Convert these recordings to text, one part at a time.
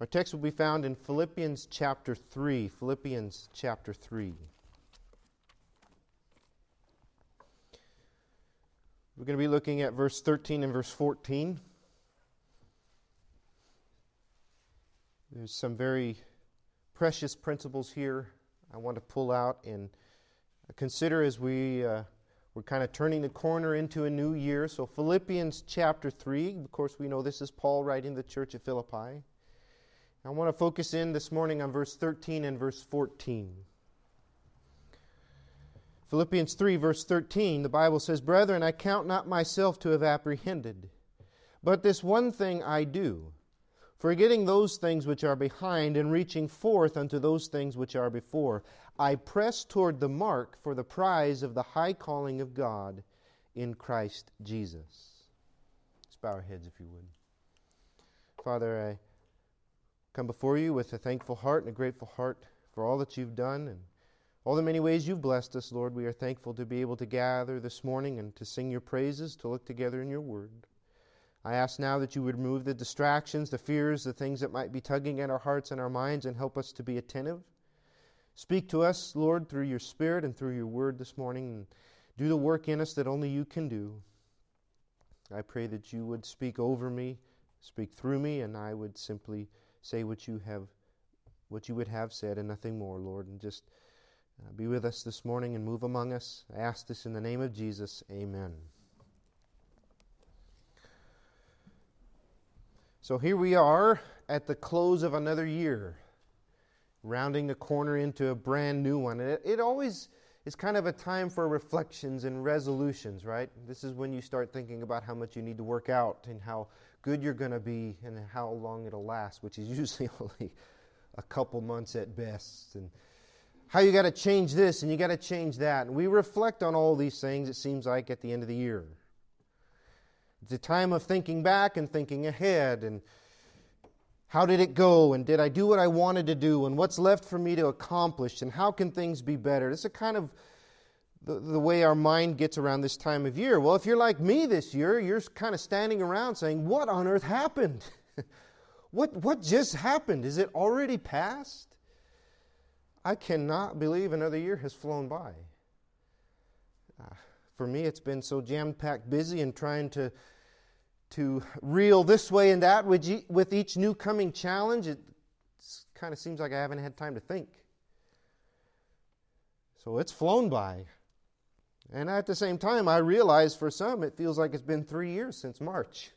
Our text will be found in Philippians chapter 3. Philippians chapter 3. We're going to be looking at verse 13 and verse 14. There's some very precious principles here I want to pull out and consider as we uh, we're kind of turning the corner into a new year. So Philippians chapter 3, of course we know this is Paul writing the church of Philippi. I want to focus in this morning on verse 13 and verse 14. Philippians 3, verse 13, the Bible says, Brethren, I count not myself to have apprehended, but this one thing I do, forgetting those things which are behind and reaching forth unto those things which are before, I press toward the mark for the prize of the high calling of God in Christ Jesus. Let's bow our heads if you would. Father, I come before you with a thankful heart and a grateful heart for all that you've done and all the many ways you've blessed us, Lord, we are thankful to be able to gather this morning and to sing your praises, to look together in your word. I ask now that you would remove the distractions, the fears, the things that might be tugging at our hearts and our minds, and help us to be attentive. Speak to us, Lord, through your Spirit and through your word this morning, and do the work in us that only you can do. I pray that you would speak over me, speak through me, and I would simply say what you have, what you would have said, and nothing more, Lord, and just uh, be with us this morning and move among us. I ask this in the name of Jesus. Amen. So here we are at the close of another year, rounding the corner into a brand new one. It, it always is kind of a time for reflections and resolutions, right? This is when you start thinking about how much you need to work out and how good you're going to be and how long it'll last, which is usually only a couple months at best. And how you got to change this and you got to change that. And we reflect on all these things, it seems like, at the end of the year. It's a time of thinking back and thinking ahead and how did it go and did I do what I wanted to do and what's left for me to accomplish and how can things be better. It's a kind of the, the way our mind gets around this time of year. Well, if you're like me this year, you're kind of standing around saying, What on earth happened? what, what just happened? Is it already past? I cannot believe another year has flown by. Uh, for me, it's been so jam packed busy and trying to, to reel this way and that with, with each new coming challenge. It kind of seems like I haven't had time to think. So it's flown by. And at the same time, I realize for some it feels like it's been three years since March.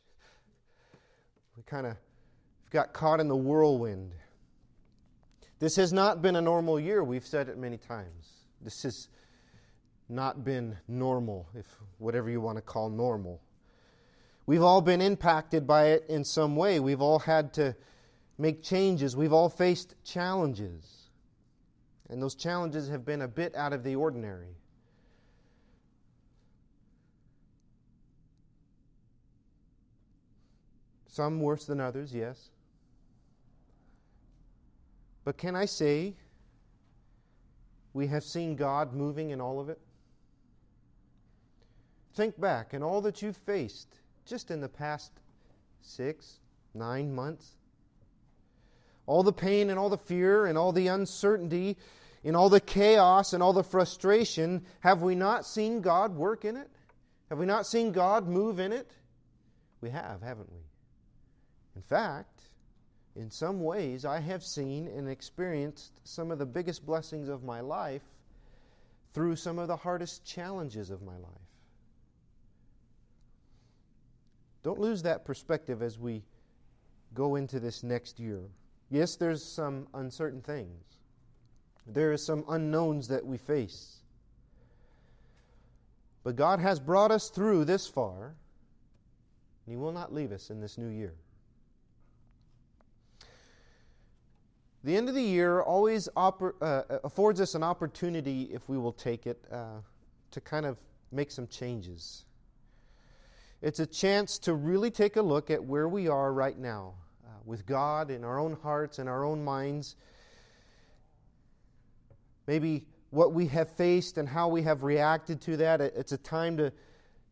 We kind of got caught in the whirlwind. This has not been a normal year. We've said it many times. This has not been normal, if whatever you want to call normal. We've all been impacted by it in some way. We've all had to make changes. We've all faced challenges. And those challenges have been a bit out of the ordinary. Some worse than others, yes. But can I say we have seen God moving in all of it? Think back and all that you've faced just in the past six, nine months. All the pain and all the fear and all the uncertainty, in all the chaos and all the frustration, have we not seen God work in it? Have we not seen God move in it? We have, haven't we? In fact, in some ways, I have seen and experienced some of the biggest blessings of my life through some of the hardest challenges of my life. Don't lose that perspective as we go into this next year. Yes, there's some uncertain things. There are some unknowns that we face. But God has brought us through this far, and He will not leave us in this new year. The end of the year always oppor- uh, affords us an opportunity, if we will take it, uh, to kind of make some changes. It's a chance to really take a look at where we are right now uh, with God in our own hearts and our own minds. Maybe what we have faced and how we have reacted to that. It's a time to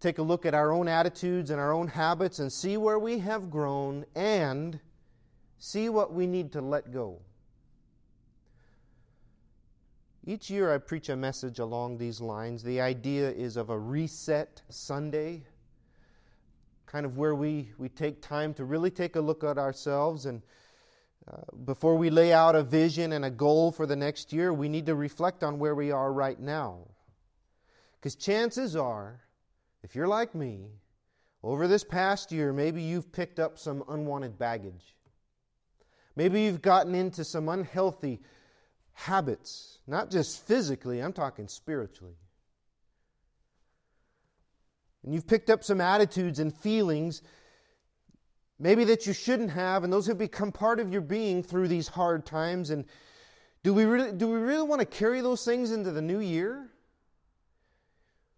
take a look at our own attitudes and our own habits and see where we have grown and see what we need to let go. Each year I preach a message along these lines. The idea is of a reset Sunday, kind of where we, we take time to really take a look at ourselves. And uh, before we lay out a vision and a goal for the next year, we need to reflect on where we are right now. Because chances are, if you're like me, over this past year, maybe you've picked up some unwanted baggage. Maybe you've gotten into some unhealthy habits, not just physically, I'm talking spiritually. And you've picked up some attitudes and feelings, maybe that you shouldn't have, and those have become part of your being through these hard times. And do we really, do we really want to carry those things into the new year?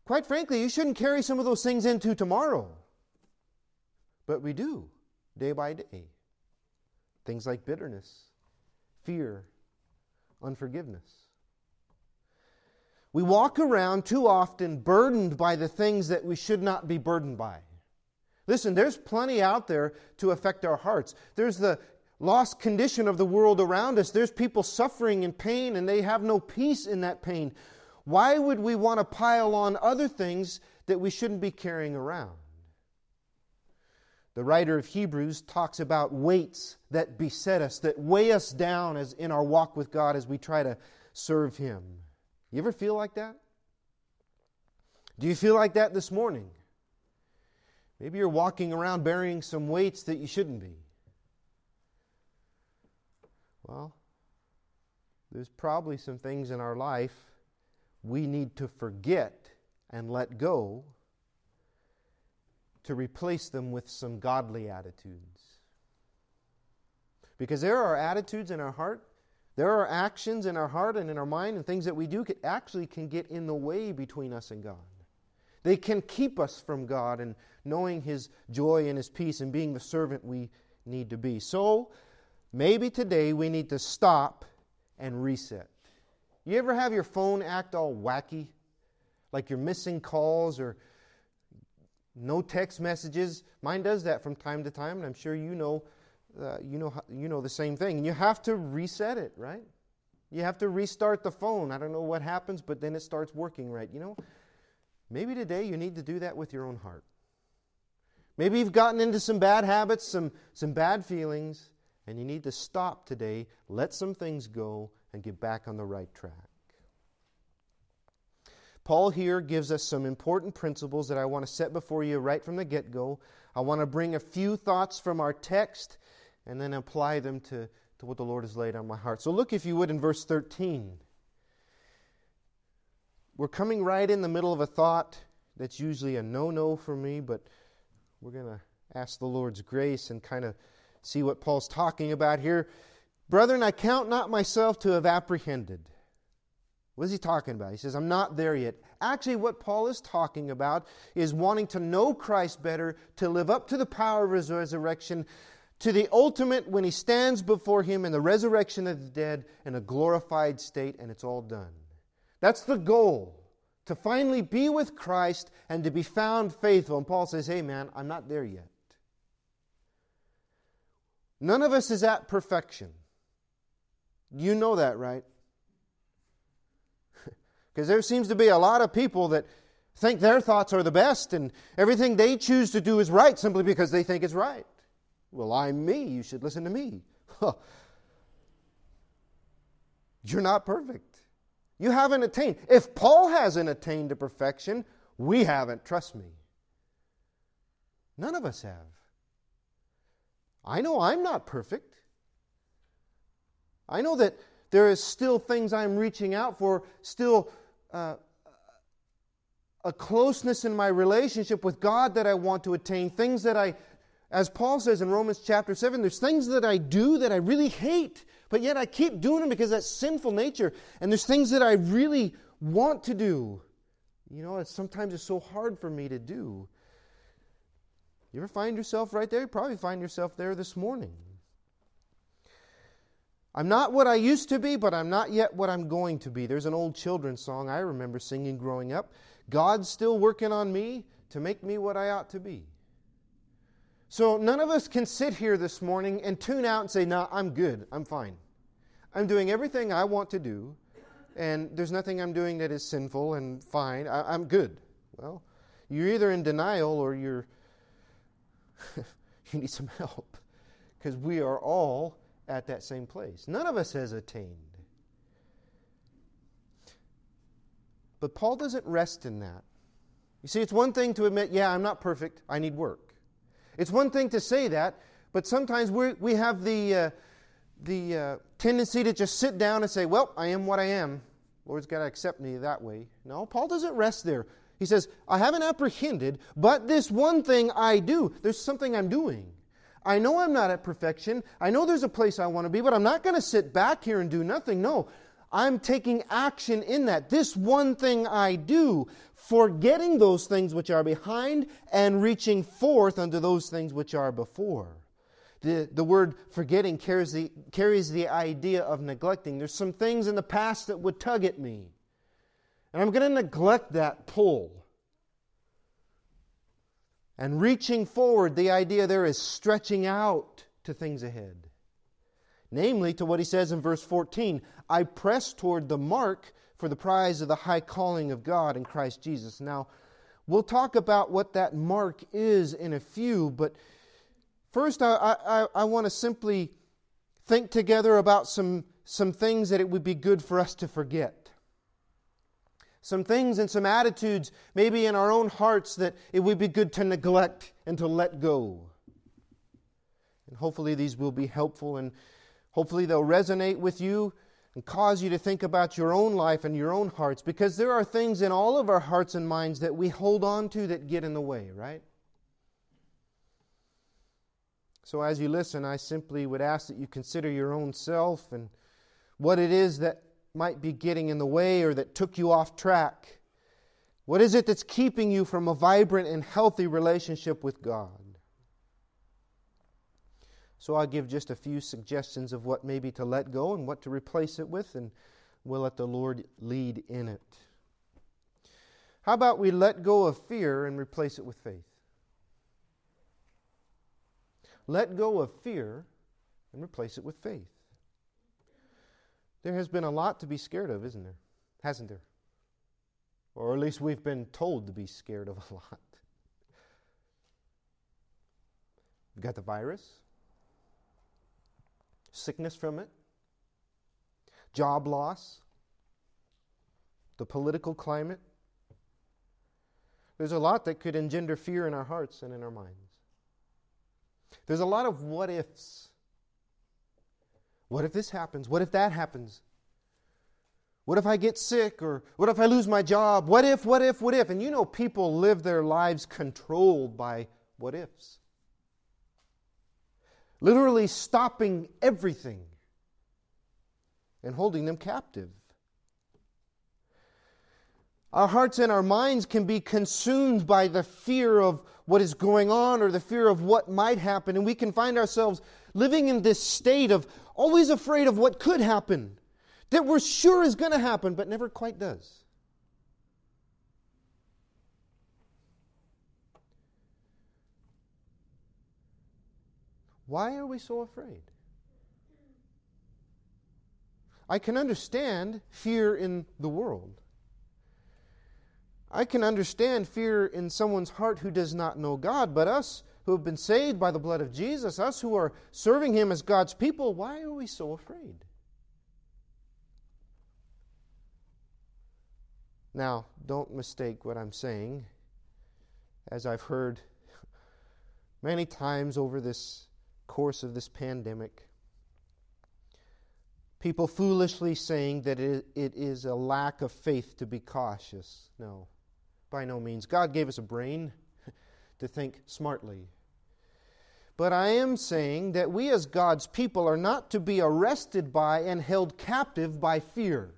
Quite frankly, you shouldn't carry some of those things into tomorrow. But we do, day by day. Things like bitterness, fear, unforgiveness. We walk around too often burdened by the things that we should not be burdened by. Listen, there's plenty out there to affect our hearts. There's the lost condition of the world around us. There's people suffering in pain and they have no peace in that pain. Why would we want to pile on other things that we shouldn't be carrying around? The writer of Hebrews talks about weights that beset us, that weigh us down as in our walk with God as we try to serve Him. You ever feel like that? Do you feel like that this morning? Maybe you're walking around bearing some weights that you shouldn't be. Well, there's probably some things in our life we need to forget and let go to replace them with some godly attitudes. Because there are attitudes in our heart, there are actions in our heart and in our mind and things that we do actually can get in the way between us and God. They can keep us from God and knowing His joy and His peace and being the servant we need to be. So, maybe today we need to stop and reset. You ever have your phone act all wacky? Like you're missing calls or no text messages. Mine does that from time to time, and I'm sure you know, uh, you know, you know the same thing. And you have to reset it, right? You have to restart the phone. I don't know what happens, but then it starts working right. You know, maybe today you need to do that with your own heart. Maybe you've gotten into some bad habits, some, some bad feelings, and you need to stop today, let some things go, and get back on the right track. Paul here gives us some important principles that I want to set before you right from the get go. I want to bring a few thoughts from our text and then apply them to, to what the Lord has laid on my heart. So, look, if you would, in verse 13. We're coming right in the middle of a thought that's usually a no no for me, but we're going to ask the Lord's grace and kind of see what Paul's talking about here. Brethren, I count not myself to have apprehended. What is he talking about? He says, I'm not there yet. Actually, what Paul is talking about is wanting to know Christ better, to live up to the power of his resurrection, to the ultimate when he stands before him in the resurrection of the dead in a glorified state, and it's all done. That's the goal, to finally be with Christ and to be found faithful. And Paul says, Hey, man, I'm not there yet. None of us is at perfection. You know that, right? Because there seems to be a lot of people that think their thoughts are the best and everything they choose to do is right simply because they think it's right. Well, I'm me. You should listen to me. You're not perfect. You haven't attained. If Paul hasn't attained to perfection, we haven't. Trust me. None of us have. I know I'm not perfect. I know that there is still things I'm reaching out for, still uh, a closeness in my relationship with God that I want to attain, things that I, as Paul says in Romans chapter 7, there's things that I do that I really hate, but yet I keep doing them because that's sinful nature. And there's things that I really want to do. You know, it's, sometimes it's so hard for me to do. You ever find yourself right there? You probably find yourself there this morning. I'm not what I used to be, but I'm not yet what I'm going to be. There's an old children's song I remember singing growing up. God's still working on me to make me what I ought to be. So none of us can sit here this morning and tune out and say, No, I'm good. I'm fine. I'm doing everything I want to do, and there's nothing I'm doing that is sinful and fine. I, am good. Well, you're either in denial or you're you need some help because we are all at that same place. None of us has attained. But Paul doesn't rest in that. You see, it's one thing to admit, yeah, I'm not perfect, I need work. It's one thing to say that, but sometimes we we have the, uh, the uh, tendency to just sit down and say, well, I am what I am. Lord's got to accept me that way. No, Paul doesn't rest there. He says, I haven't apprehended, but this one thing I do. There's something I'm doing. I know I'm not at perfection. I know there's a place I want to be, but I'm not going to sit back here and do nothing. No, I'm taking action in that. This one thing I do, forgetting those things which are behind and reaching forth unto those things which are before. The, the word forgetting carries the, carries the idea of neglecting. There's some things in the past that would tug at me. And I'm going to neglect that pull. And reaching forward, the idea there is stretching out to things ahead. Namely, to what he says in verse 14 I press toward the mark for the prize of the high calling of God in Christ Jesus. Now, we'll talk about what that mark is in a few, but first I, I, I want to simply think together about some, some things that it would be good for us to forget some things and some attitudes, maybe in our own hearts, that it would be good to neglect and to let go. And hopefully, these will be helpful and hopefully, they'll resonate with you and cause you to think about your own life and your own hearts because there are things in all of our hearts and minds that we hold on to that get in the way, right? So, as you listen, I simply would ask that you consider your own self and what it is that might be getting in the way or that took you off track? What is it that's keeping you from a vibrant and healthy relationship with God? So I'll give just a few suggestions of what maybe to let go and what to replace it with, and we'll let the Lord lead in it. How about we let go of fear and replace it with faith? Let go of fear and replace it with faith. There has been a lot to be scared of, isn't there? Hasn't there? Or at least we've been told to be scared of a lot. We've got the virus, sickness from it, job loss, the political climate. There's a lot that could engender fear in our hearts and in our minds. There's a lot of what ifs what if this happens? What if that happens? What if I get sick? Or what if I lose my job? What if, what if, what if? And you know, people live their lives controlled by what ifs. Literally stopping everything and holding them captive. Our hearts and our minds can be consumed by the fear of what is going on or the fear of what might happen, and we can find ourselves living in this state of always afraid of what could happen, that we're sure is going to happen, but never quite does. Why are we so afraid? I can understand fear in the world. I can understand fear in someone's heart who does not know God, but us who have been saved by the blood of Jesus, us who are serving Him as God's people, why are we so afraid? Now, don't mistake what I'm saying, as I've heard many times over this course of this pandemic. People foolishly saying that it is a lack of faith to be cautious. No, by no means. God gave us a brain to think smartly. But I am saying that we as God's people are not to be arrested by and held captive by fear.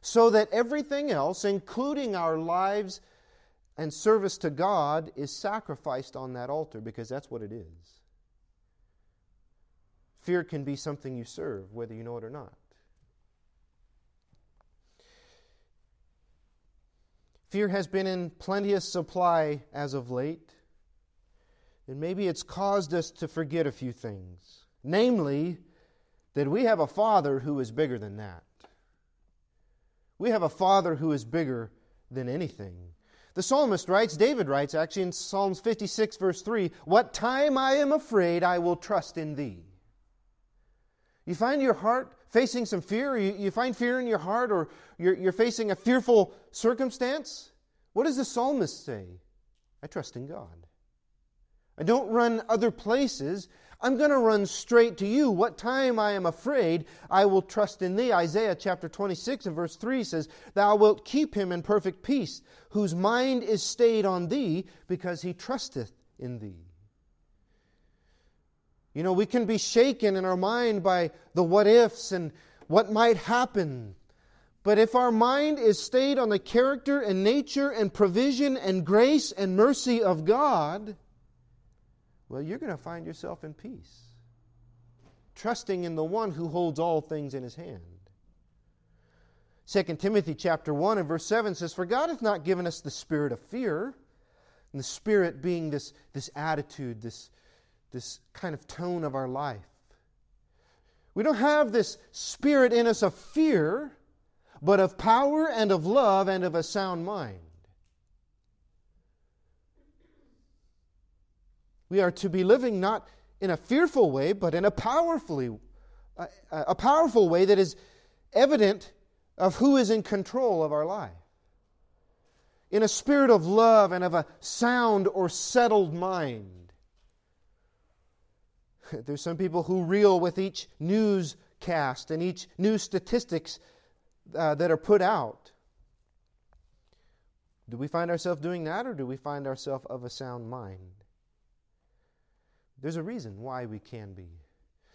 So that everything else, including our lives and service to God, is sacrificed on that altar because that's what it is. Fear can be something you serve, whether you know it or not. Fear has been in plenteous supply as of late. And maybe it's caused us to forget a few things. Namely, that we have a Father who is bigger than that. We have a Father who is bigger than anything. The psalmist writes, David writes actually in Psalms 56, verse 3 What time I am afraid, I will trust in thee. You find your heart facing some fear, you, you find fear in your heart, or you're, you're facing a fearful circumstance? What does the psalmist say? I trust in God. I don't run other places. I'm going to run straight to you. What time I am afraid, I will trust in thee. Isaiah chapter 26 and verse 3 says, Thou wilt keep him in perfect peace, whose mind is stayed on thee, because he trusteth in thee. You know, we can be shaken in our mind by the what ifs and what might happen. But if our mind is stayed on the character and nature and provision and grace and mercy of God, well, you're going to find yourself in peace, trusting in the one who holds all things in his hand. 2 Timothy chapter 1 and verse 7 says, For God hath not given us the spirit of fear, and the spirit being this, this attitude, this, this kind of tone of our life. We don't have this spirit in us of fear, but of power and of love and of a sound mind. We are to be living not in a fearful way, but in a powerfully, a, a powerful way that is evident of who is in control of our life. In a spirit of love and of a sound or settled mind. There's some people who reel with each newscast and each news statistics uh, that are put out. Do we find ourselves doing that, or do we find ourselves of a sound mind? There's a reason why we can be.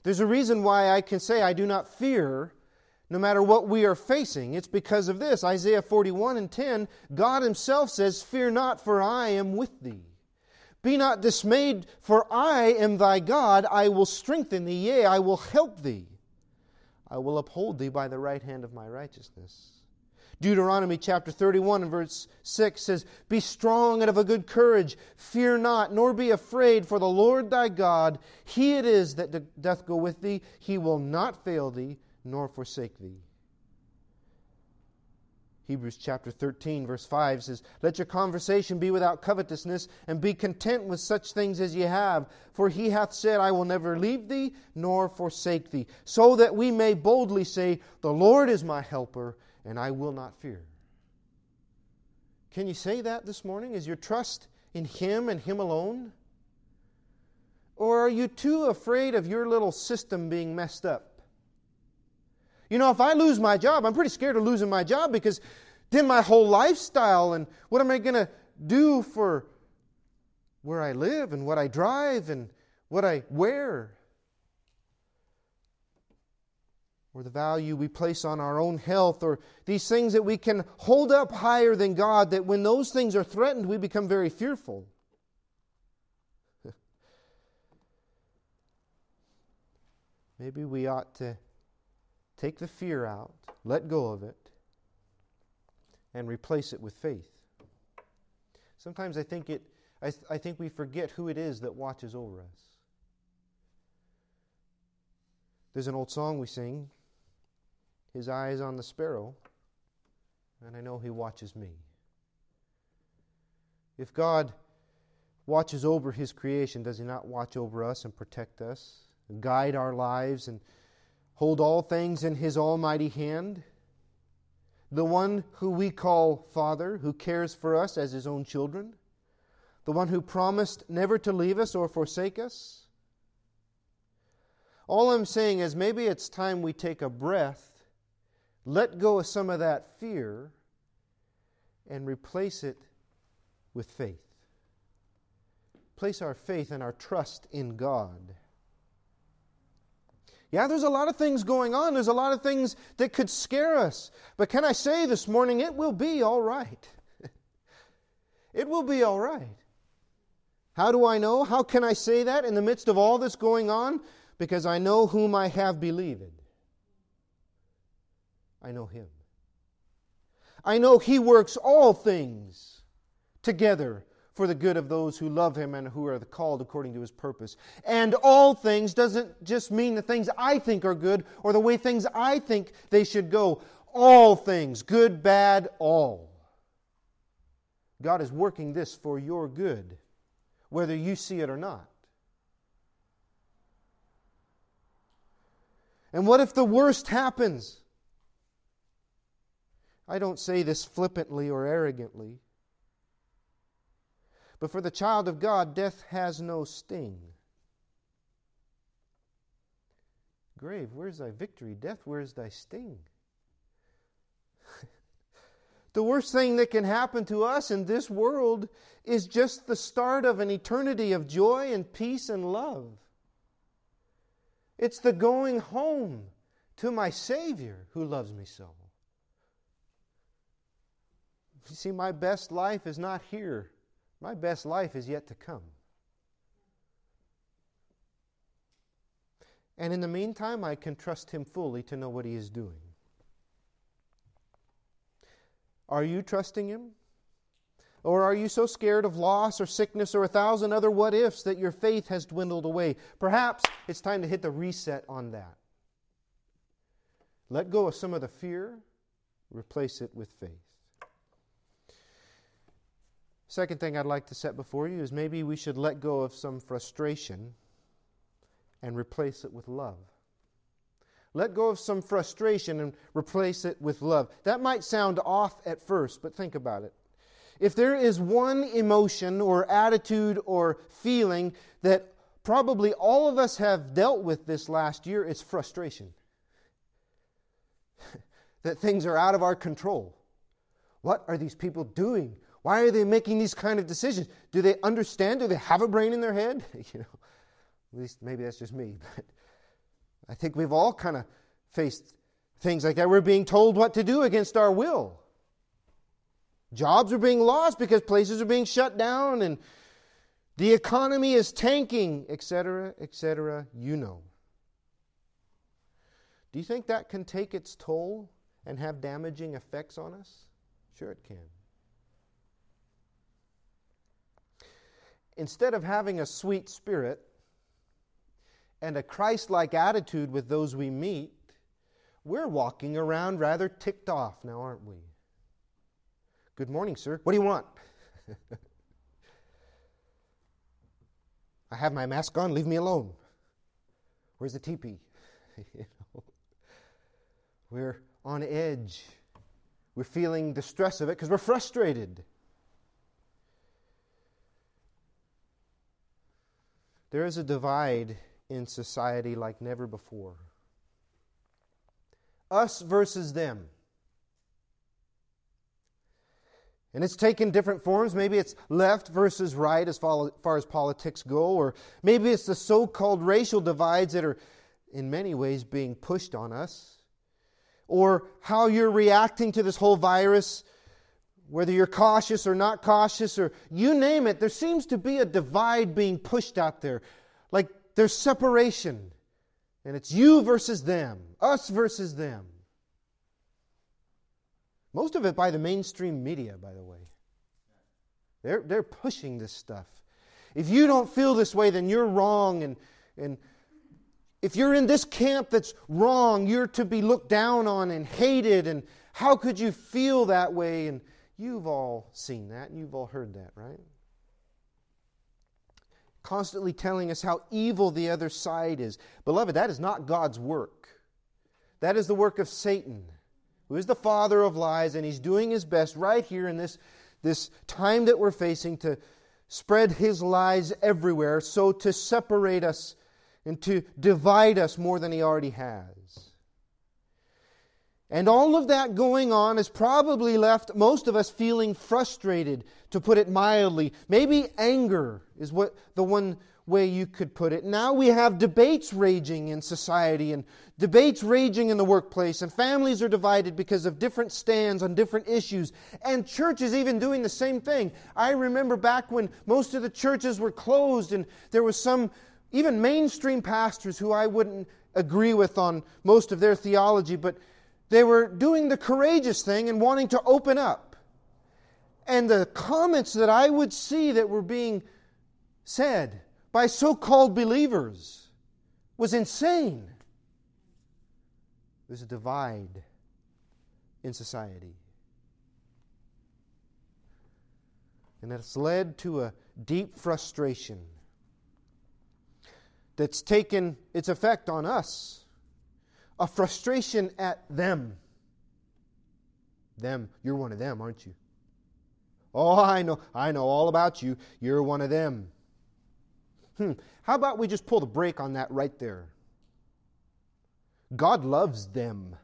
There's a reason why I can say I do not fear no matter what we are facing. It's because of this. Isaiah 41 and 10, God Himself says, Fear not, for I am with thee. Be not dismayed, for I am thy God. I will strengthen thee, yea, I will help thee. I will uphold thee by the right hand of my righteousness. Deuteronomy chapter 31 and verse 6 says, Be strong and of a good courage, fear not, nor be afraid, for the Lord thy God, he it is that doth go with thee, he will not fail thee, nor forsake thee. Hebrews chapter 13, verse 5 says, Let your conversation be without covetousness, and be content with such things as ye have. For he hath said, I will never leave thee, nor forsake thee. So that we may boldly say, The Lord is my helper, and I will not fear. Can you say that this morning? Is your trust in Him and Him alone? Or are you too afraid of your little system being messed up? You know, if I lose my job, I'm pretty scared of losing my job because then my whole lifestyle and what am I going to do for where I live and what I drive and what I wear? or the value we place on our own health, or these things that we can hold up higher than God, that when those things are threatened, we become very fearful. Maybe we ought to take the fear out, let go of it, and replace it with faith. Sometimes I think it I, th- I think we forget who it is that watches over us. There's an old song we sing his eye is on the sparrow, and I know He watches me. If God watches over His creation, does He not watch over us and protect us, and guide our lives, and hold all things in His almighty hand? The one who we call Father, who cares for us as His own children? The one who promised never to leave us or forsake us? All I'm saying is maybe it's time we take a breath let go of some of that fear and replace it with faith. Place our faith and our trust in God. Yeah, there's a lot of things going on. There's a lot of things that could scare us. But can I say this morning, it will be all right. it will be all right. How do I know? How can I say that in the midst of all that's going on? Because I know whom I have believed. I know Him. I know He works all things together for the good of those who love him and who are called according to his purpose. And all things doesn't just mean the things I think are good or the way things I think they should go. All things, good, bad, all. God is working this for your good, whether you see it or not. And what if the worst happens? I don't say this flippantly or arrogantly. But for the child of God, death has no sting. Grave, where's thy victory? Death, where's thy sting? the worst thing that can happen to us in this world is just the start of an eternity of joy and peace and love. It's the going home to my Savior who loves me so. You see, my best life is not here. My best life is yet to come. And in the meantime, I can trust Him fully to know what He is doing. Are you trusting Him? Or are you so scared of loss or sickness or a thousand other what ifs that your faith has dwindled away? Perhaps it's time to hit the reset on that. Let go of some of the fear, replace it with faith. Second thing I'd like to set before you is maybe we should let go of some frustration and replace it with love. Let go of some frustration and replace it with love. That might sound off at first, but think about it. If there is one emotion or attitude or feeling that probably all of us have dealt with this last year, it's frustration. that things are out of our control. What are these people doing? Why are they making these kind of decisions? Do they understand? Do they have a brain in their head? you know, at least maybe that's just me, but I think we've all kind of faced things like that. We're being told what to do against our will. Jobs are being lost because places are being shut down and the economy is tanking, etc., etc. You know. Do you think that can take its toll and have damaging effects on us? Sure, it can. Instead of having a sweet spirit and a Christ like attitude with those we meet, we're walking around rather ticked off now, aren't we? Good morning, sir. What do you want? I have my mask on. Leave me alone. Where's the TP? you know, we're on edge. We're feeling the stress of it because we're frustrated. There is a divide in society like never before. Us versus them. And it's taken different forms. Maybe it's left versus right as far as politics go, or maybe it's the so called racial divides that are, in many ways, being pushed on us, or how you're reacting to this whole virus whether you're cautious or not cautious, or you name it, there seems to be a divide being pushed out there. Like there's separation. And it's you versus them, us versus them. Most of it by the mainstream media, by the way. They're, they're pushing this stuff. If you don't feel this way, then you're wrong. And, and if you're in this camp that's wrong, you're to be looked down on and hated. And how could you feel that way? And You've all seen that and you've all heard that, right? Constantly telling us how evil the other side is. Beloved, that is not God's work. That is the work of Satan, who is the father of lies, and he's doing his best right here in this, this time that we're facing to spread his lies everywhere, so to separate us and to divide us more than he already has. And all of that going on has probably left most of us feeling frustrated, to put it mildly. Maybe anger is what the one way you could put it. Now we have debates raging in society and debates raging in the workplace, and families are divided because of different stands on different issues, and churches even doing the same thing. I remember back when most of the churches were closed, and there was some, even mainstream pastors who I wouldn't agree with on most of their theology, but they were doing the courageous thing and wanting to open up. and the comments that I would see that were being said by so called believers was insane. There's a divide in society. And it's led to a deep frustration that's taken its effect on us. A frustration at them. Them. You're one of them, aren't you? Oh, I know. I know all about you. You're one of them. Hmm. How about we just pull the brake on that right there? God loves them.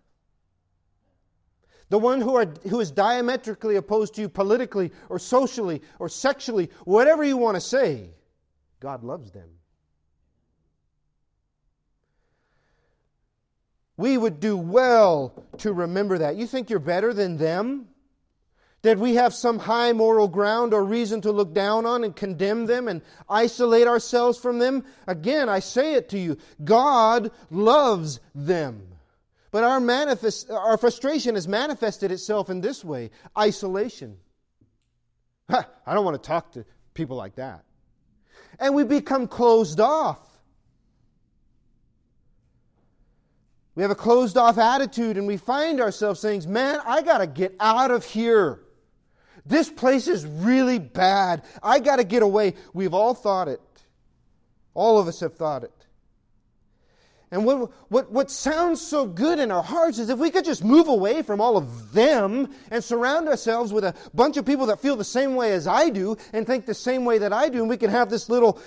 The one who, are, who is diametrically opposed to you politically or socially or sexually, whatever you want to say, God loves them. We would do well to remember that. You think you're better than them? That we have some high moral ground or reason to look down on and condemn them and isolate ourselves from them? Again, I say it to you God loves them. But our, manifest, our frustration has manifested itself in this way isolation. I don't want to talk to people like that. And we become closed off. We have a closed off attitude and we find ourselves saying, Man, I got to get out of here. This place is really bad. I got to get away. We've all thought it. All of us have thought it. And what, what, what sounds so good in our hearts is if we could just move away from all of them and surround ourselves with a bunch of people that feel the same way as I do and think the same way that I do, and we can have this little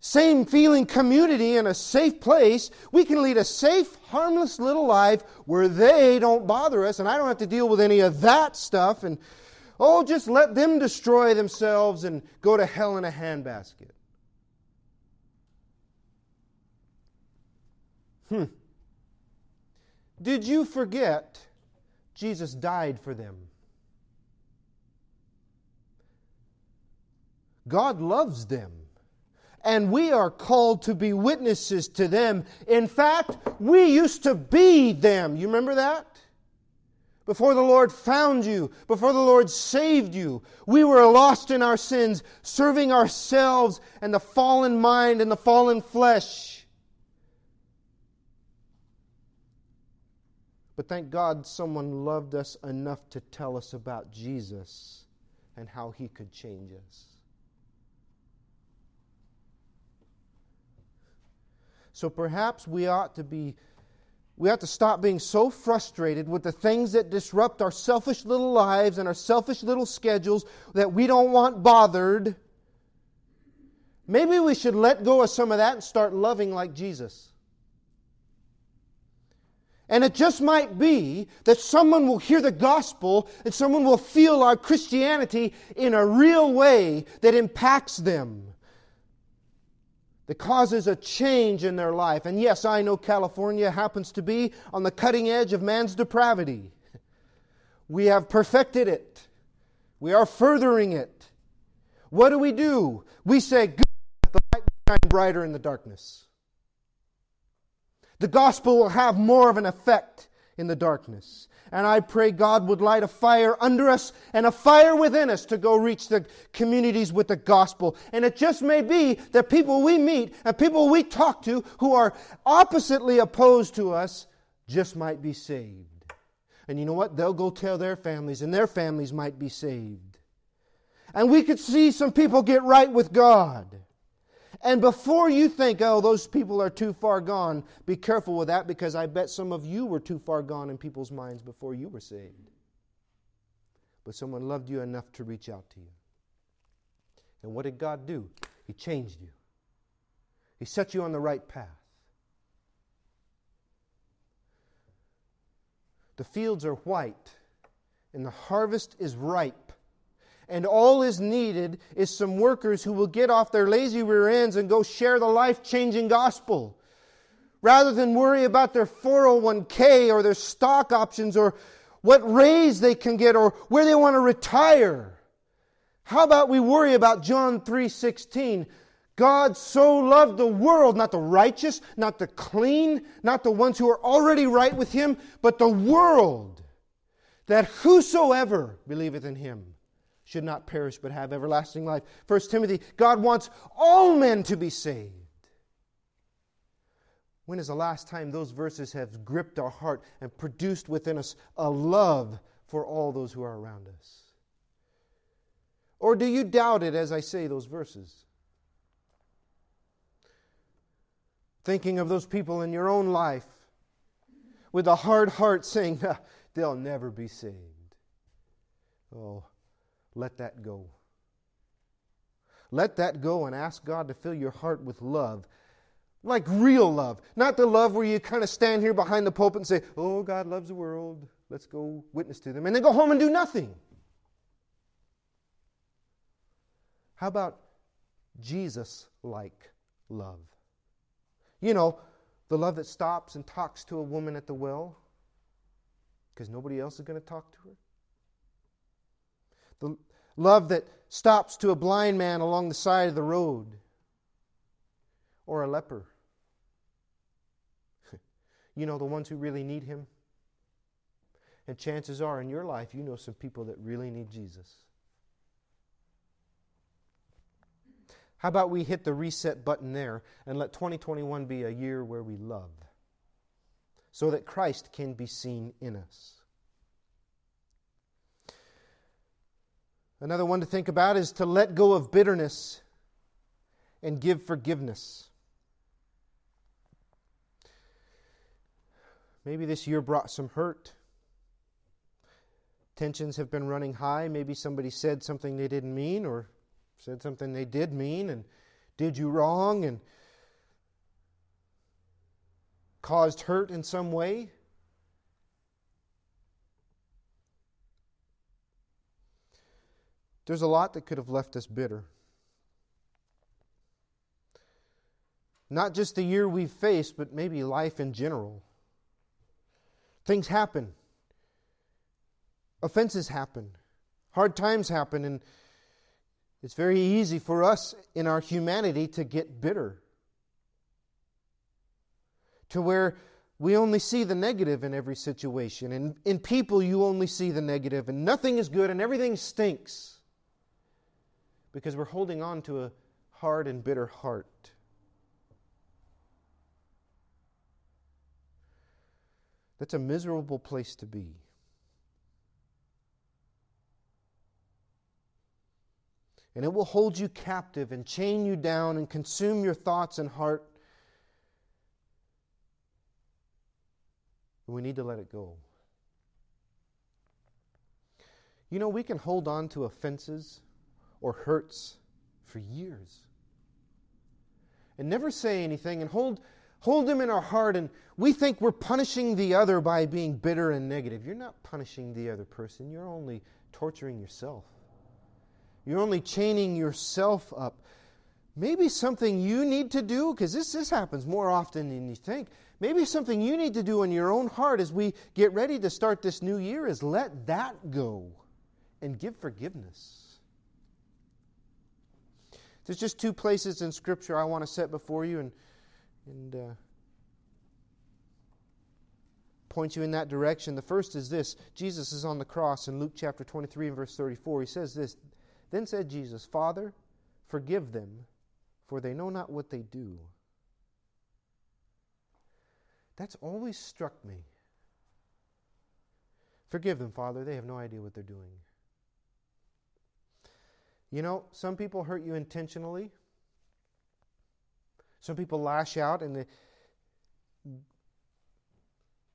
same feeling community in a safe place, we can lead a safe, harmless little life where they don't bother us, and I don't have to deal with any of that stuff. And oh, just let them destroy themselves and go to hell in a handbasket. Hmm. Did you forget Jesus died for them? God loves them. And we are called to be witnesses to them. In fact, we used to be them. You remember that? Before the Lord found you, before the Lord saved you, we were lost in our sins, serving ourselves and the fallen mind and the fallen flesh. But thank God someone loved us enough to tell us about Jesus and how he could change us. So perhaps we ought to be we have to stop being so frustrated with the things that disrupt our selfish little lives and our selfish little schedules that we don't want bothered. Maybe we should let go of some of that and start loving like Jesus. And it just might be that someone will hear the gospel and someone will feel our Christianity in a real way that impacts them, that causes a change in their life. And yes, I know California happens to be on the cutting edge of man's depravity. We have perfected it, we are furthering it. What do we do? We say, Good, the light will shine brighter in the darkness. The gospel will have more of an effect in the darkness. And I pray God would light a fire under us and a fire within us to go reach the communities with the gospel. And it just may be that people we meet and people we talk to who are oppositely opposed to us just might be saved. And you know what? They'll go tell their families, and their families might be saved. And we could see some people get right with God. And before you think, oh, those people are too far gone, be careful with that because I bet some of you were too far gone in people's minds before you were saved. But someone loved you enough to reach out to you. And what did God do? He changed you, He set you on the right path. The fields are white, and the harvest is ripe and all is needed is some workers who will get off their lazy rear ends and go share the life changing gospel. Rather than worry about their 401k or their stock options or what raise they can get or where they want to retire. How about we worry about John 3:16? God so loved the world, not the righteous, not the clean, not the ones who are already right with him, but the world, that whosoever believeth in him should not perish but have everlasting life. 1 Timothy, God wants all men to be saved. When is the last time those verses have gripped our heart and produced within us a love for all those who are around us? Or do you doubt it as I say those verses? Thinking of those people in your own life with a hard heart saying, they'll never be saved. Oh, let that go. Let that go and ask God to fill your heart with love. Like real love. Not the love where you kind of stand here behind the pulpit and say, Oh, God loves the world. Let's go witness to them. And then go home and do nothing. How about Jesus like love? You know, the love that stops and talks to a woman at the well because nobody else is going to talk to her. The love that stops to a blind man along the side of the road or a leper. you know, the ones who really need him. And chances are in your life, you know some people that really need Jesus. How about we hit the reset button there and let 2021 be a year where we love so that Christ can be seen in us? Another one to think about is to let go of bitterness and give forgiveness. Maybe this year brought some hurt. Tensions have been running high. Maybe somebody said something they didn't mean or said something they did mean and did you wrong and caused hurt in some way. There's a lot that could have left us bitter. Not just the year we've faced, but maybe life in general. Things happen. Offenses happen. Hard times happen, and it's very easy for us in our humanity to get bitter. To where we only see the negative in every situation. And in people, you only see the negative, and nothing is good, and everything stinks. Because we're holding on to a hard and bitter heart. That's a miserable place to be. and it will hold you captive and chain you down and consume your thoughts and heart. We need to let it go. You know, we can hold on to offenses or hurts for years and never say anything and hold, hold them in our heart, and we think we're punishing the other by being bitter and negative. You're not punishing the other person, you're only torturing yourself. You're only chaining yourself up. Maybe something you need to do, because this, this happens more often than you think. Maybe something you need to do in your own heart as we get ready to start this new year is let that go and give forgiveness. There's just two places in Scripture I want to set before you and, and uh, point you in that direction. The first is this Jesus is on the cross in Luke chapter 23 and verse 34. He says this then said Jesus, Father, forgive them, for they know not what they do. That's always struck me. Forgive them, Father. They have no idea what they're doing. You know, some people hurt you intentionally. Some people lash out and they,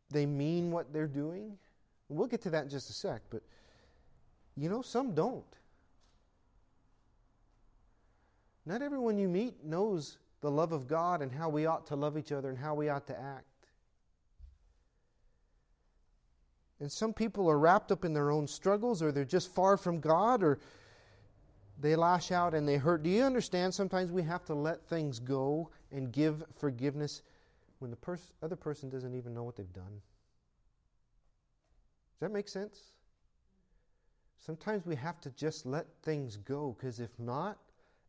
they mean what they're doing. We'll get to that in just a sec, but you know, some don't. Not everyone you meet knows the love of God and how we ought to love each other and how we ought to act. And some people are wrapped up in their own struggles or they're just far from God or they lash out and they hurt. Do you understand? Sometimes we have to let things go and give forgiveness when the pers- other person doesn't even know what they've done. Does that make sense? Sometimes we have to just let things go because if not,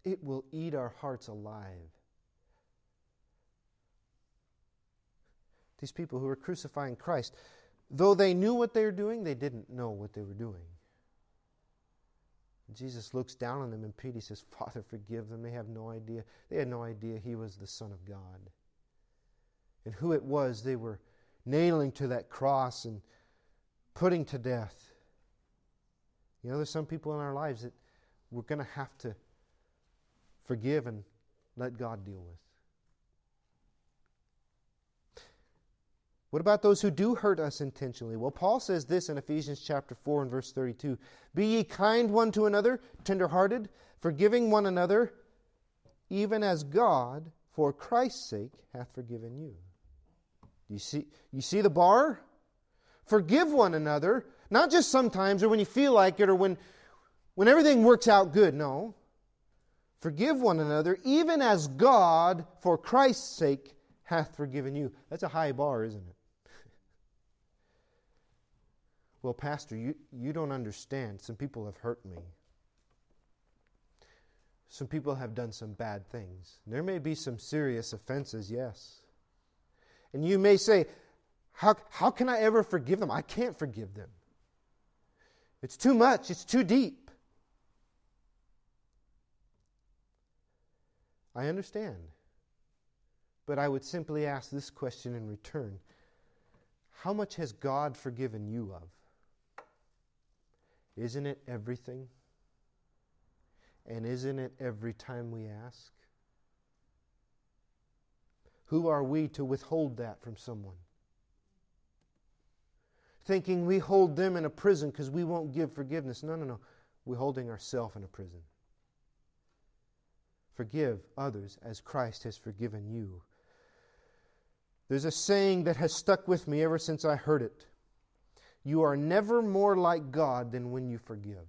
it will eat our hearts alive. These people who were crucifying Christ, though they knew what they were doing, they didn't know what they were doing. Jesus looks down on them in pity, says, Father, forgive them. They have no idea. They had no idea he was the Son of God. And who it was they were nailing to that cross and putting to death. You know, there's some people in our lives that we're going to have to forgive and let God deal with. What about those who do hurt us intentionally? Well, Paul says this in Ephesians chapter 4 and verse 32 Be ye kind one to another, tenderhearted, forgiving one another, even as God, for Christ's sake, hath forgiven you. Do you see, you see the bar? Forgive one another, not just sometimes or when you feel like it or when, when everything works out good. No. Forgive one another, even as God, for Christ's sake, hath forgiven you. That's a high bar, isn't it? Well, Pastor, you, you don't understand. Some people have hurt me. Some people have done some bad things. There may be some serious offenses, yes. And you may say, how, how can I ever forgive them? I can't forgive them. It's too much, it's too deep. I understand. But I would simply ask this question in return How much has God forgiven you of? Isn't it everything? And isn't it every time we ask? Who are we to withhold that from someone? Thinking we hold them in a prison because we won't give forgiveness. No, no, no. We're holding ourselves in a prison. Forgive others as Christ has forgiven you. There's a saying that has stuck with me ever since I heard it. You are never more like God than when you forgive.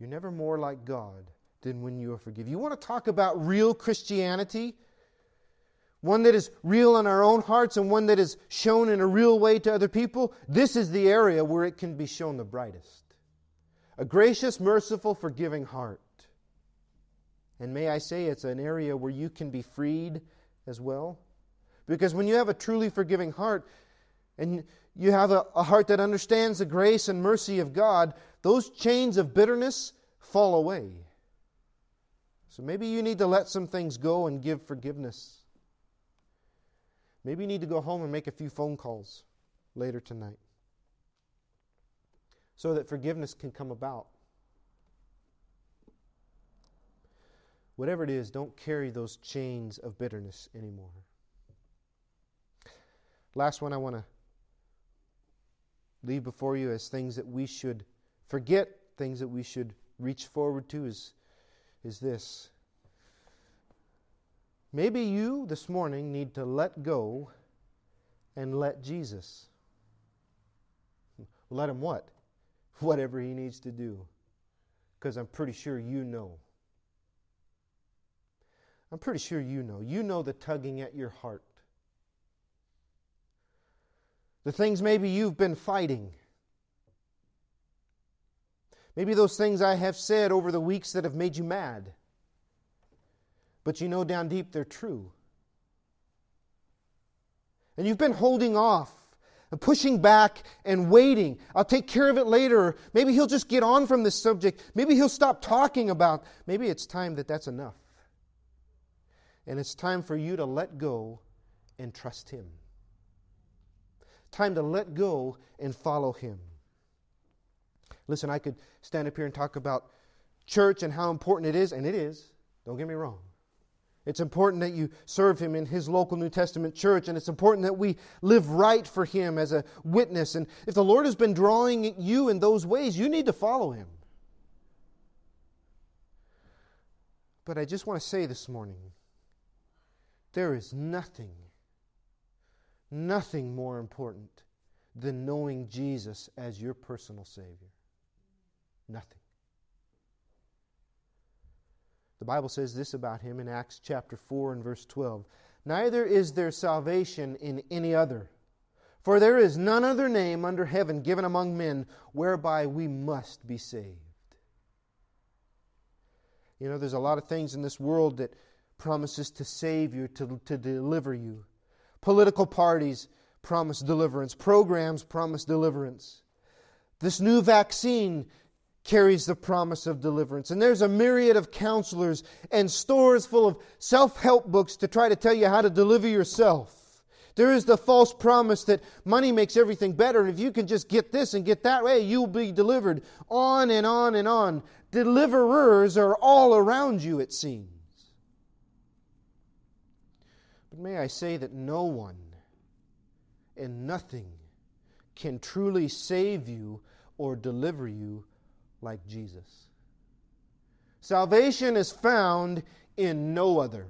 You're never more like God than when you forgive. You want to talk about real Christianity? One that is real in our own hearts and one that is shown in a real way to other people? This is the area where it can be shown the brightest. A gracious, merciful, forgiving heart. And may I say, it's an area where you can be freed as well. Because when you have a truly forgiving heart, and you have a, a heart that understands the grace and mercy of God, those chains of bitterness fall away. So maybe you need to let some things go and give forgiveness. Maybe you need to go home and make a few phone calls later tonight so that forgiveness can come about. Whatever it is, don't carry those chains of bitterness anymore. Last one I want to leave before you as things that we should forget, things that we should reach forward to is, is this. Maybe you this morning need to let go and let Jesus. Let him what? Whatever he needs to do. Because I'm pretty sure you know. I'm pretty sure you know. You know the tugging at your heart the things maybe you've been fighting. Maybe those things I have said over the weeks that have made you mad. But you know down deep they're true. And you've been holding off and pushing back and waiting. I'll take care of it later. Maybe he'll just get on from this subject. Maybe he'll stop talking about. Maybe it's time that that's enough. And it's time for you to let go and trust him time to let go and follow Him. Listen, I could stand up here and talk about church and how important it is, and it is. Don't get me wrong. It's important that you serve Him in His local New Testament church, and it's important that we live right for Him as a witness. And if the Lord has been drawing you in those ways, you need to follow Him. But I just want to say this morning there is nothing nothing more important than knowing Jesus as your personal Savior. Nothing. The Bible says this about him in Acts chapter 4 and verse 12 Neither is there salvation in any other, for there is none other name under heaven given among men whereby we must be saved. You know, there's a lot of things in this world that promises to save you, to, to deliver you. Political parties promise deliverance, programs promise deliverance. This new vaccine carries the promise of deliverance. And there's a myriad of counselors and stores full of self help books to try to tell you how to deliver yourself. There is the false promise that money makes everything better, and if you can just get this and get that way, you'll be delivered. On and on and on. Deliverers are all around you, it seems. But may I say that no one and nothing can truly save you or deliver you like Jesus. Salvation is found in no other.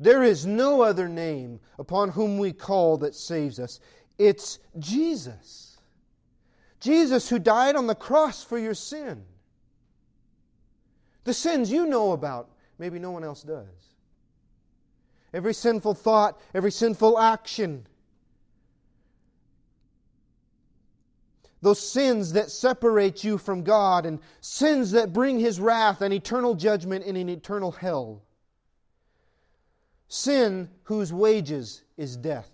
There is no other name upon whom we call that saves us. It's Jesus. Jesus who died on the cross for your sin. The sins you know about, maybe no one else does. Every sinful thought, every sinful action, those sins that separate you from God and sins that bring His wrath and eternal judgment in an eternal hell. Sin whose wages is death.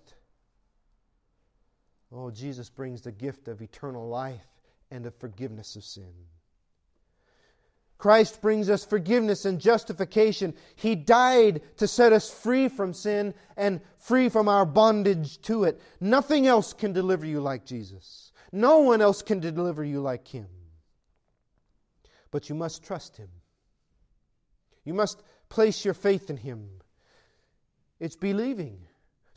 Oh, Jesus brings the gift of eternal life and of forgiveness of sin. Christ brings us forgiveness and justification. He died to set us free from sin and free from our bondage to it. Nothing else can deliver you like Jesus. No one else can deliver you like Him. But you must trust Him. You must place your faith in Him. It's believing,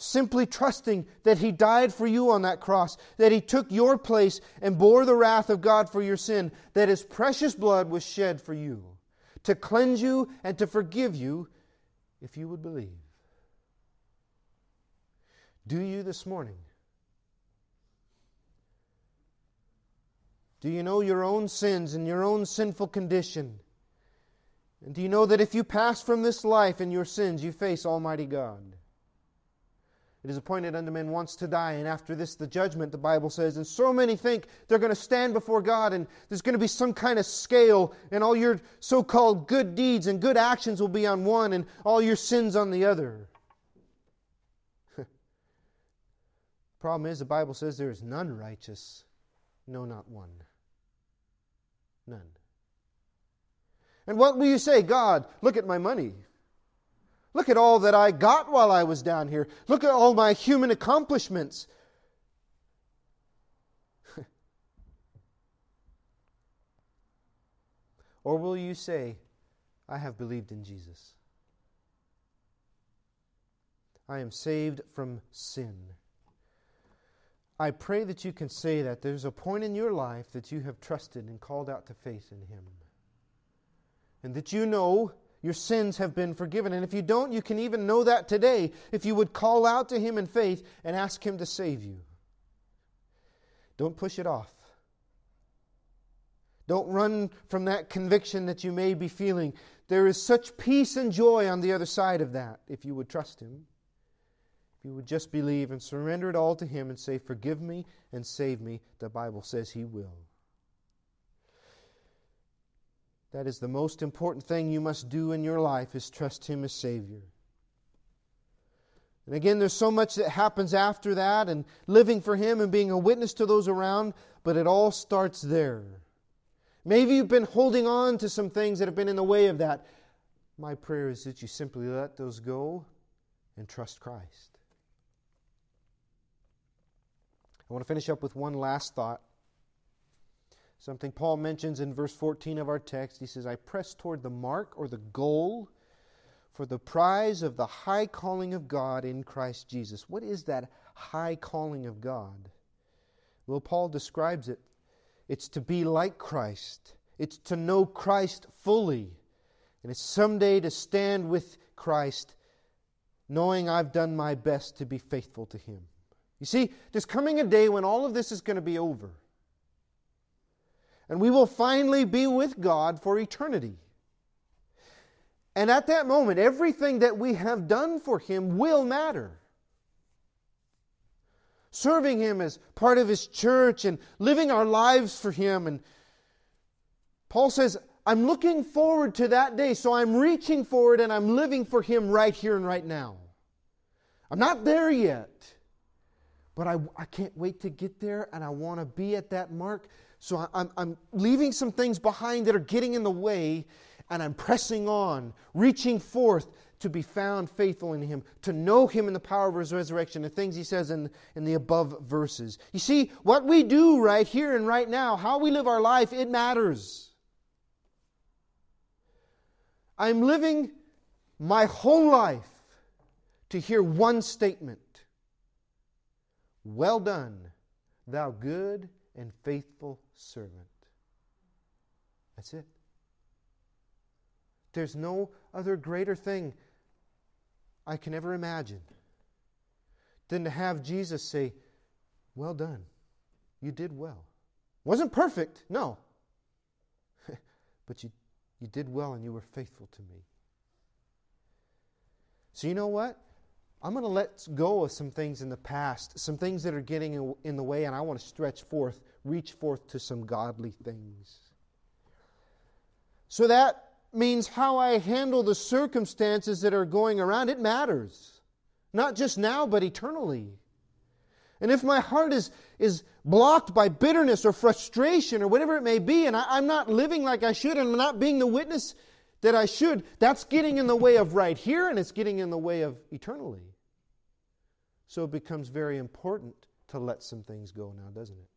simply trusting that He died for you on that cross, that He took your place and bore the wrath of God for your sin, that His precious blood was shed for you, to cleanse you and to forgive you if you would believe. Do you this morning? Do you know your own sins and your own sinful condition? And do you know that if you pass from this life in your sins, you face Almighty God? It is appointed unto men once to die, and after this, the judgment, the Bible says. And so many think they're going to stand before God, and there's going to be some kind of scale, and all your so called good deeds and good actions will be on one, and all your sins on the other. Problem is, the Bible says there is none righteous, no, not one. None. And what will you say? God, look at my money. Look at all that I got while I was down here. Look at all my human accomplishments. or will you say, I have believed in Jesus? I am saved from sin. I pray that you can say that there's a point in your life that you have trusted and called out to faith in Him. And that you know your sins have been forgiven. And if you don't, you can even know that today if you would call out to Him in faith and ask Him to save you. Don't push it off. Don't run from that conviction that you may be feeling. There is such peace and joy on the other side of that if you would trust Him. If you would just believe and surrender it all to Him and say, Forgive me and save me, the Bible says He will. That is the most important thing you must do in your life is trust Him as Savior. And again, there's so much that happens after that and living for Him and being a witness to those around, but it all starts there. Maybe you've been holding on to some things that have been in the way of that. My prayer is that you simply let those go and trust Christ. I want to finish up with one last thought. Something Paul mentions in verse 14 of our text. He says, I press toward the mark or the goal for the prize of the high calling of God in Christ Jesus. What is that high calling of God? Well, Paul describes it it's to be like Christ, it's to know Christ fully, and it's someday to stand with Christ, knowing I've done my best to be faithful to Him. You see, there's coming a day when all of this is going to be over. And we will finally be with God for eternity. And at that moment, everything that we have done for Him will matter. Serving Him as part of His church and living our lives for Him. And Paul says, I'm looking forward to that day, so I'm reaching forward and I'm living for Him right here and right now. I'm not there yet. but I, I can't wait to get there and I want to be at that mark. So I'm, I'm leaving some things behind that are getting in the way and I'm pressing on, reaching forth to be found faithful in Him, to know Him in the power of His resurrection, the things He says in, in the above verses. You see, what we do right here and right now, how we live our life, it matters. I'm living my whole life to hear one statement Well done, thou good and faithful servant. That's it. There's no other greater thing I can ever imagine than to have Jesus say, Well done. You did well. Wasn't perfect, no. but you, you did well and you were faithful to me. So, you know what? I'm going to let go of some things in the past, some things that are getting in the way, and I want to stretch forth, reach forth to some godly things. So that means how I handle the circumstances that are going around. It matters. Not just now, but eternally. And if my heart is, is blocked by bitterness or frustration or whatever it may be, and I, am not living like I should, and I'm not being the witness that I should, that's getting in the way of right here, and it's getting in the way of eternally. So it becomes very important to let some things go now, doesn't it?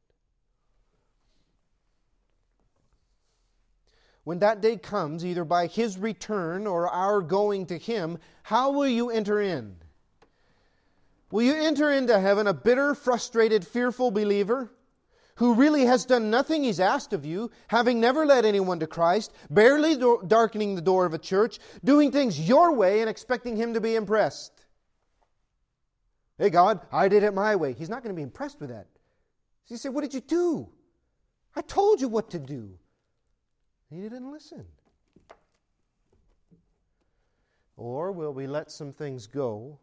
When that day comes, either by his return or our going to him, how will you enter in? Will you enter into heaven a bitter, frustrated, fearful believer who really has done nothing he's asked of you, having never led anyone to Christ, barely darkening the door of a church, doing things your way and expecting him to be impressed? Hey, God, I did it my way. He's not going to be impressed with that. He said, What did you do? I told you what to do. He didn't listen. Or will we let some things go,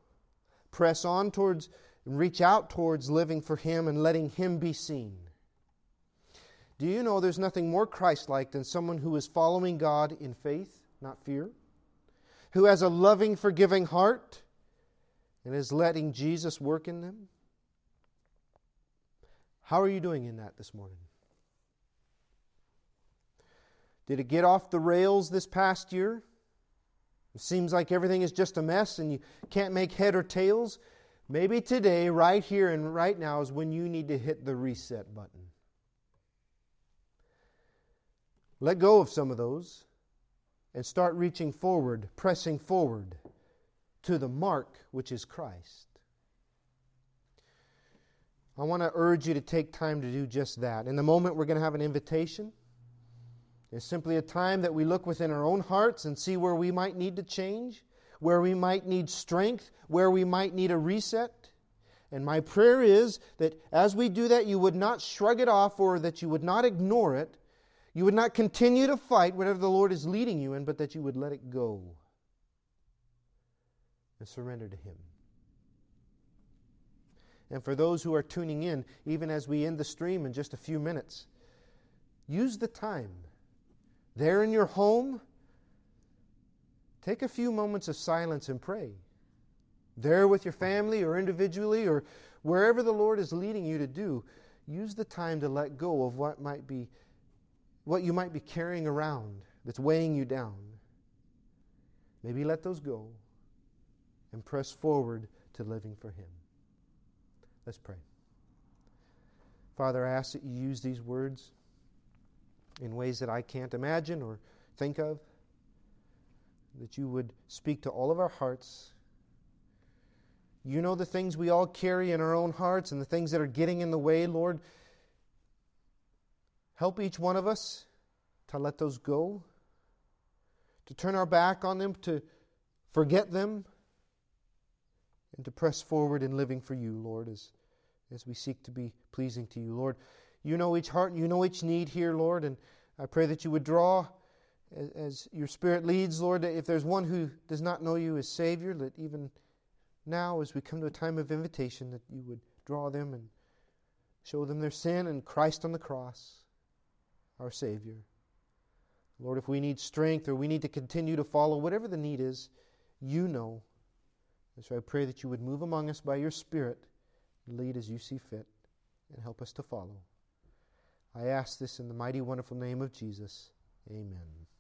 press on towards, reach out towards living for Him and letting Him be seen? Do you know there's nothing more Christ like than someone who is following God in faith, not fear? Who has a loving, forgiving heart and is letting Jesus work in them? How are you doing in that this morning? Did it get off the rails this past year? It seems like everything is just a mess and you can't make head or tails. Maybe today, right here and right now, is when you need to hit the reset button. Let go of some of those and start reaching forward, pressing forward to the mark which is Christ. I want to urge you to take time to do just that. In the moment, we're going to have an invitation. It's simply a time that we look within our own hearts and see where we might need to change, where we might need strength, where we might need a reset. And my prayer is that as we do that, you would not shrug it off or that you would not ignore it. You would not continue to fight whatever the Lord is leading you in, but that you would let it go and surrender to Him. And for those who are tuning in, even as we end the stream in just a few minutes, use the time there in your home, take a few moments of silence and pray. There with your family or individually or wherever the Lord is leading you to do, use the time to let go of what might be what you might be carrying around that's weighing you down. Maybe let those go and press forward to living for Him. Let's pray. Father, I ask that you use these words in ways that I can't imagine or think of. That you would speak to all of our hearts. You know the things we all carry in our own hearts and the things that are getting in the way, Lord. Help each one of us to let those go, to turn our back on them, to forget them, and to press forward in living for you, Lord, as, as we seek to be pleasing to you. Lord, you know each heart, you know each need here, Lord, and I pray that you would draw as, as your Spirit leads, Lord, if there's one who does not know you as Savior, that even now, as we come to a time of invitation, that you would draw them and show them their sin and Christ on the cross, our Savior. Lord, if we need strength or we need to continue to follow, whatever the need is, you know. And so I pray that you would move among us by your Spirit Lead as you see fit and help us to follow. I ask this in the mighty, wonderful name of Jesus. Amen.